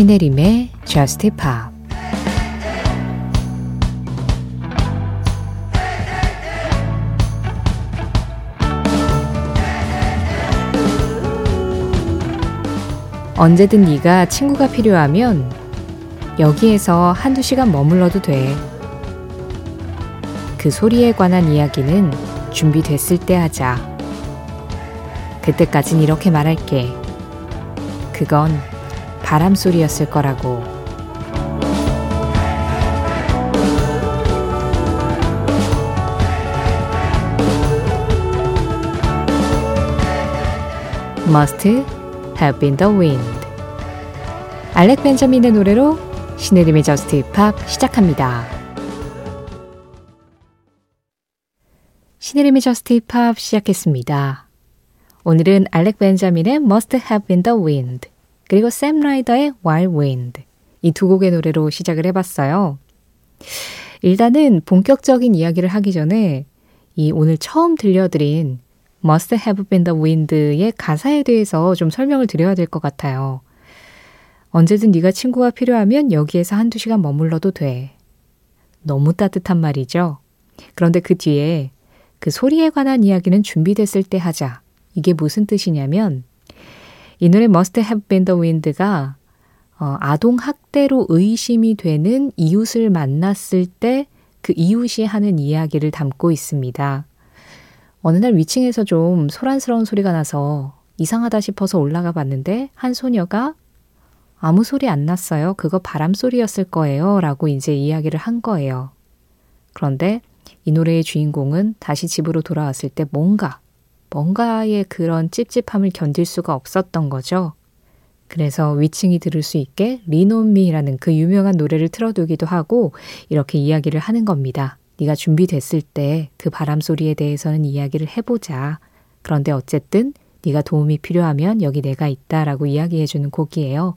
신혜림의 Just Pop 언제든 네가 친구가 필요하면 여기에서 한두 시간 머물러도 돼. 그 소리에 관한 이야기는 준비됐을 때 하자. 그때까진 이렇게 말할게. 그건 바람 소리였을 거라고. Must have been the wind. 알렉 벤자민의 노래로 신혜림의 저스트 힙합 시작합니다. 신혜림의 저스트 힙합 시작했습니다. 오늘은 알렉 벤자민의 Must Have Been the Wind 그리고 샘 라이더의 Wild Wind 이 두 곡의 노래로 시작을 해봤어요. 일단은 본격적인 이야기를 하기 전에 이 오늘 처음 들려드린 Must Have Been the Wind의 가사에 대해서 좀 설명을 드려야 될 것 같아요. 언제든 네가 친구가 필요하면 여기에서 한두 시간 머물러도 돼. 너무 따뜻한 말이죠. 그런데 그 뒤에 그 소리에 관한 이야기는 준비됐을 때 하자. 이게 무슨 뜻이냐면 이 노래 Must Have Been the Wind가 어, 아동 학대로 의심이 되는 이웃을 만났을 때 그 이웃이 하는 이야기를 담고 있습니다. 어느 날 위층에서 좀 소란스러운 소리가 나서 이상하다 싶어서 올라가 봤는데 한 소녀가 아무 소리 안 났어요. 그거 바람 소리였을 거예요. 라고 이제 이야기를 한 거예요. 그런데 이 노래의 주인공은 다시 집으로 돌아왔을 때 뭔가, 뭔가의 그런 찝찝함을 견딜 수가 없었던 거죠. 그래서 위층이 들을 수 있게 리논미라는 그 유명한 노래를 틀어두기도 하고 이렇게 이야기를 하는 겁니다. 네가 준비됐을 때 그 바람 소리에 대해서는 이야기를 해보자. 그런데 어쨌든 네가 도움이 필요하면 여기 내가 있다라고 이야기해주는 곡이에요.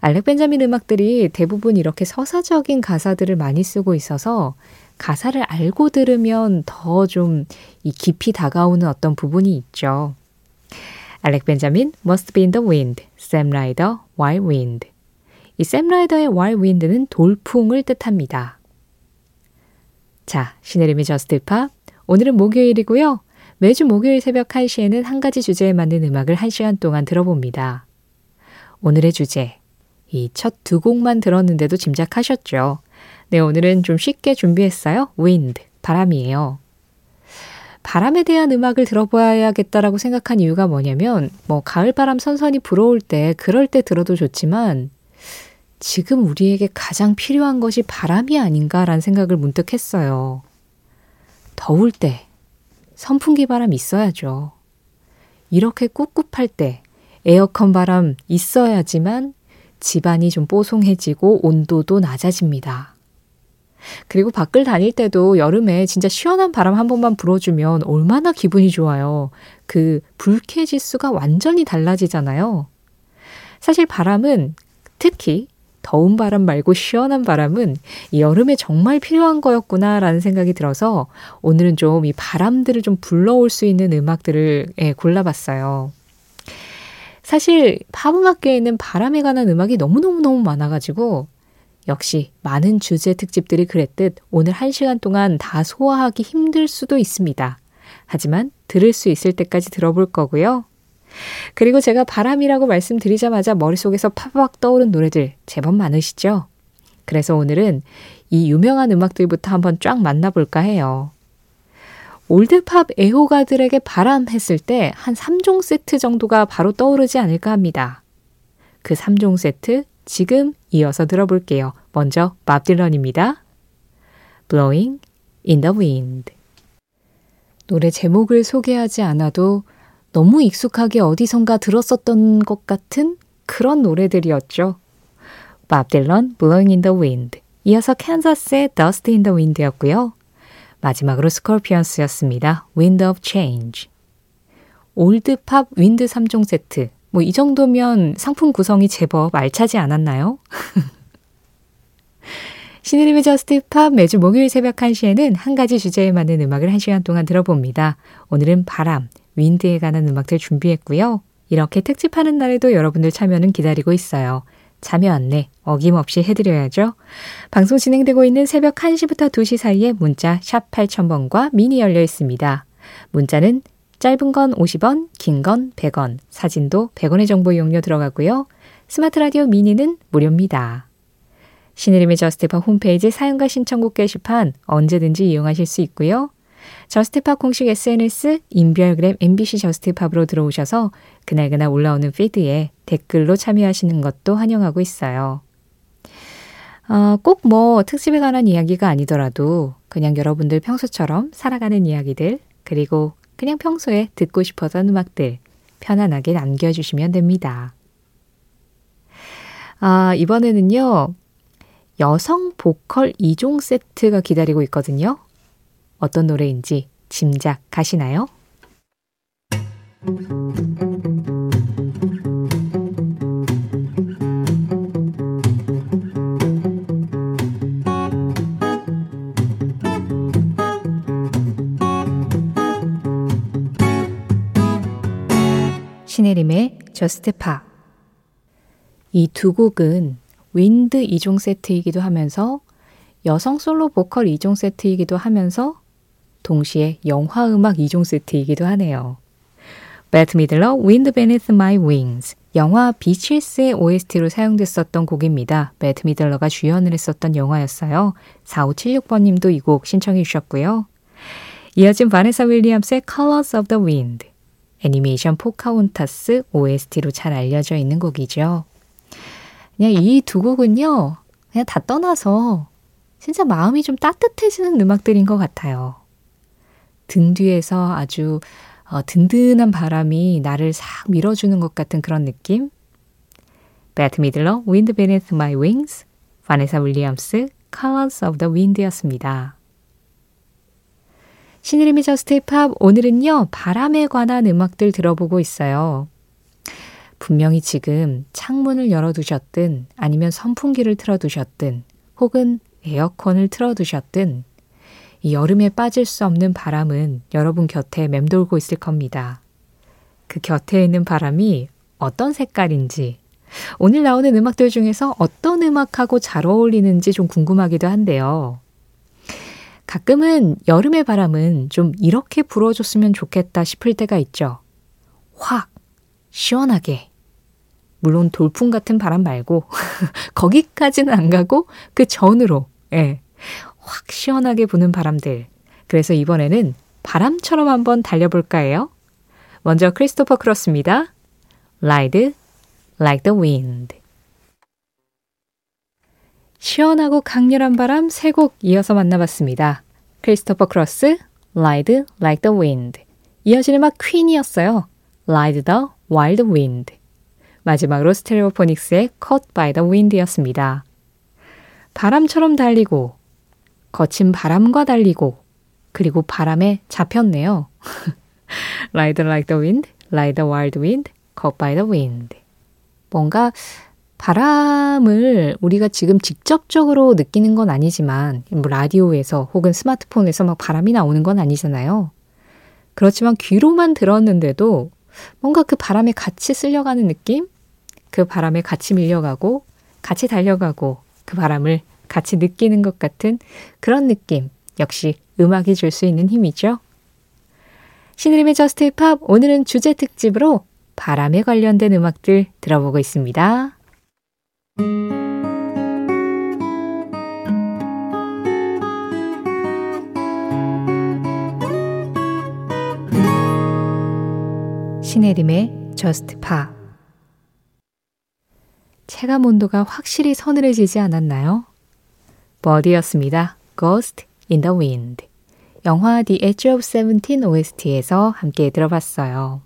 알렉 벤자민 음악들이 대부분 이렇게 서사적인 가사들을 많이 쓰고 있어서 가사를 알고 들으면 더 좀 이 깊이 다가오는 어떤 부분이 있죠. 알렉 벤자민, Must Have Been the Wind, 샘 라이더, Whirlwind. 이 샘 라이더의 Whirlwind는 돌풍을 뜻합니다. 자, 신혜림의 Just Pop. 오늘은 목요일이고요. 매주 목요일 새벽 1시에는 한 가지 주제에 맞는 음악을 1시간 동안 들어봅니다. 오늘의 주제. 이 첫 두 곡만 들었는데도 짐작하셨죠? 네, 오늘은 좀 쉽게 준비했어요. wind, 바람이에요. 바람에 대한 음악을 들어봐야겠다라고 생각한 이유가 뭐냐면, 뭐, 가을바람 선선히 불어올 때, 그럴 때 들어도 좋지만, 지금 우리에게 가장 필요한 것이 바람이 아닌가라는 생각을 문득 했어요. 더울 때, 선풍기 바람 있어야죠. 이렇게 꿉꿉할 때, 에어컨 바람 있어야지만 집안이 좀 뽀송해지고 온도도 낮아집니다. 그리고 밖을 다닐 때도 여름에 진짜 시원한 바람 한 번만 불어주면 얼마나 기분이 좋아요. 그 불쾌 지수가 완전히 달라지잖아요. 사실 바람은 특히 더운 바람 말고 시원한 바람은 여름에 정말 필요한 거였구나라는 생각이 들어서 오늘은 좀 이 바람들을 좀 불러올 수 있는 음악들을 예, 골라봤어요. 사실 팝음악계에는 바람에 관한 음악이 너무너무너무 많아가지고 역시 많은 주제 특집들이 그랬듯 오늘 한 시간 동안 다 소화하기 힘들 수도 있습니다. 하지만 들을 수 있을 때까지 들어볼 거고요. 그리고 제가 바람이라고 말씀드리자마자 머릿속에서 팍팍 떠오른 노래들 제법 많으시죠? 그래서 오늘은 이 유명한 음악들부터 한번 쫙 만나볼까 해요. 올드팝 애호가들에게 바람 했을 때 한 3종 세트 정도가 바로 떠오르지 않을까 합니다. 그 3종 세트 지금 이어서 들어볼게요. 먼저 밥 딜런입니다. Blowing in the Wind 노래 제목을 소개하지 않아도 너무 익숙하게 어디선가 들었었던 것 같은 그런 노래들이었죠. 밥 딜런, Blowing in the Wind. 이어서 캔자스의 Dust in the Wind였고요. 마지막으로 스콜피언스였습니다. Wind of Change. 올드팝 wind 3종 세트. 뭐 이 정도면 상품 구성이 제법 알차지 않았나요? 신혜림의 Just Pop 매주 목요일 새벽 1시에는 한 가지 주제에 맞는 음악을 1시간 동안 들어봅니다. 오늘은 바람, 윈드에 관한 음악들 준비했고요. 이렇게 특집하는 날에도 여러분들 참여는 기다리고 있어요. 참여 안내 어김없이 해드려야죠. 방송 진행되고 있는 새벽 1시부터 2시 사이에 문자 샵 8000번과 미니 열려 있습니다. 문자는 짧은 건 50원, 긴 건 100원, 사진도 100원의 정보 이용료 들어가고요. 스마트 라디오 미니는 무료입니다. 신의림의 저스티파 홈페이지 사용과 신청곡 게시판 언제든지 이용하실 수 있고요. 저스티팝 공식 SNS 인별그램 MBC 저스티팝으로 들어오셔서 그날그날 올라오는 피드에 댓글로 참여하시는 것도 환영하고 있어요. 어, 꼭뭐 특집에 관한 이야기가 아니더라도 그냥 여러분들 평소처럼 살아가는 이야기들 그리고 그냥 평소에 듣고 싶었던 음악들 편안하게 남겨주시면 됩니다. 아, 이번에는요, 여성 보컬 2종 세트가 기다리고 있거든요. 어떤 노래인지 짐작 가시나요? 신혜림의 저스트 파. 이 두 곡은 wind 2종 세트이기도 하면서 여성 솔로 보컬 2종 세트이기도 하면서 동시에 영화 음악 2종 세트이기도 하네요. 베트 미들러 Wind Beneath My Wings 영화 Beaches의 OST로 사용됐었던 곡입니다. 베트 미들러가 주연을 했었던 영화였어요. 4576번님도 이 곡 신청해 주셨고요. 이어진 바네사 윌리엄스의 Colors of the Wind 애니메이션 포카혼타스 OST로 잘 알려져 있는 곡이죠. 그냥 이 두 곡은요. 그냥 다 떠나서 진짜 마음이 좀 따뜻해지는 음악들인 것 같아요. 등 뒤에서 아주 어, 든든한 바람이 나를 싹 밀어주는 것 같은 그런 느낌? 베트 미들러, Wind Beneath My Wings, 바네사 윌리엄스, Colors of the Wind였습니다. 신의림의 저스트 팝 오늘은요 바람에 관한 음악들 들어보고 있어요. 분명히 지금 창문을 열어두셨든 아니면 선풍기를 틀어두셨든 혹은 에어컨을 틀어두셨든 이 여름에 빠질 수 없는 바람은 여러분 곁에 맴돌고 있을 겁니다. 그 곁에 있는 바람이 어떤 색깔인지, 오늘 나오는 음악들 중에서 어떤 음악하고 잘 어울리는지 좀 궁금하기도 한데요. 가끔은 여름의 바람은 좀 이렇게 불어줬으면 좋겠다 싶을 때가 있죠. 확, 시원하게. 물론 돌풍 같은 바람 말고, 거기까지는 안 가고 그 전으로, 예. 확 시원하게 부는 바람들. 그래서 이번에는 바람처럼 한번 달려볼까 해요. 먼저 크리스토퍼 크로스입니다. Ride like the wind. 시원하고 강렬한 바람 세 곡 이어서 만나봤습니다. 크리스토퍼 크로스, Ride like the wind. 이어지는 음악 퀸이었어요. Ride the wild wind. 마지막으로 스테레오포닉스의 Caught by the wind였습니다. 바람처럼 달리고 거친 바람과 달리고 그리고 바람에 잡혔네요. Ride like the wind, ride the wild wind, caught by the wind. 뭔가 바람을 우리가 지금 직접적으로 느끼는 건 아니지만 뭐 라디오에서 혹은 스마트폰에서 막 바람이 나오는 건 아니잖아요. 그렇지만 귀로만 들었는데도 뭔가 그 바람에 같이 쓸려가는 느낌? 그 바람에 같이 밀려가고 같이 달려가고 그 바람을 같이 느끼는 것 같은 그런 느낌. 역시 음악이 줄 수 있는 힘이죠. 신혜림의 Just Pop 오늘은 주제 특집으로 바람에 관련된 음악들 들어보고 있습니다. 신혜림의 Just Pop 체감 온도가 확실히 서늘해지지 않았나요? 버디였습니다. Ghost in the Wind. 영화 The Edge of Seventeen OST에서 함께 들어봤어요.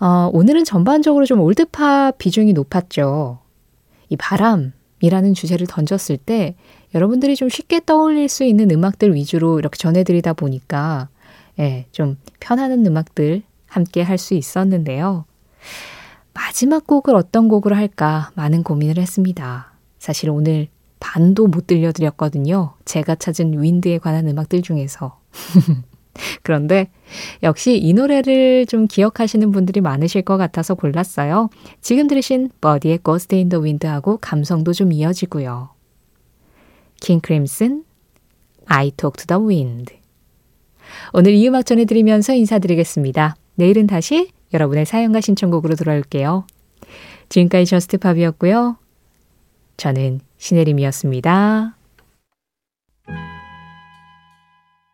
어, 오늘은 전반적으로 좀 올드팝 비중이 높았죠. 이 바람이라는 주제를 던졌을 때 여러분들이 좀 쉽게 떠올릴 수 있는 음악들 위주로 이렇게 전해드리다 보니까 예, 좀 편안한 음악들 함께 할 수 있었는데요. 마지막 곡을 어떤 곡으로 할까 많은 고민을 했습니다. 사실 오늘 반도 못 들려드렸거든요. 제가 찾은 윈드에 관한 음악들 중에서. 그런데 역시 이 노래를 좀 기억하시는 분들이 많으실 것 같아서 골랐어요. 지금 들으신 버디의 Ghost in the Wind하고 감성도 좀 이어지고요. 킹 크림슨, I Talk to the Wind. 오늘 이 음악 전해드리면서 인사드리겠습니다. 내일은 다시 여러분의 사연과 신청곡으로 돌아올게요. 지금까지 저스트팝이었고요. 저는 신혜림이었습니다.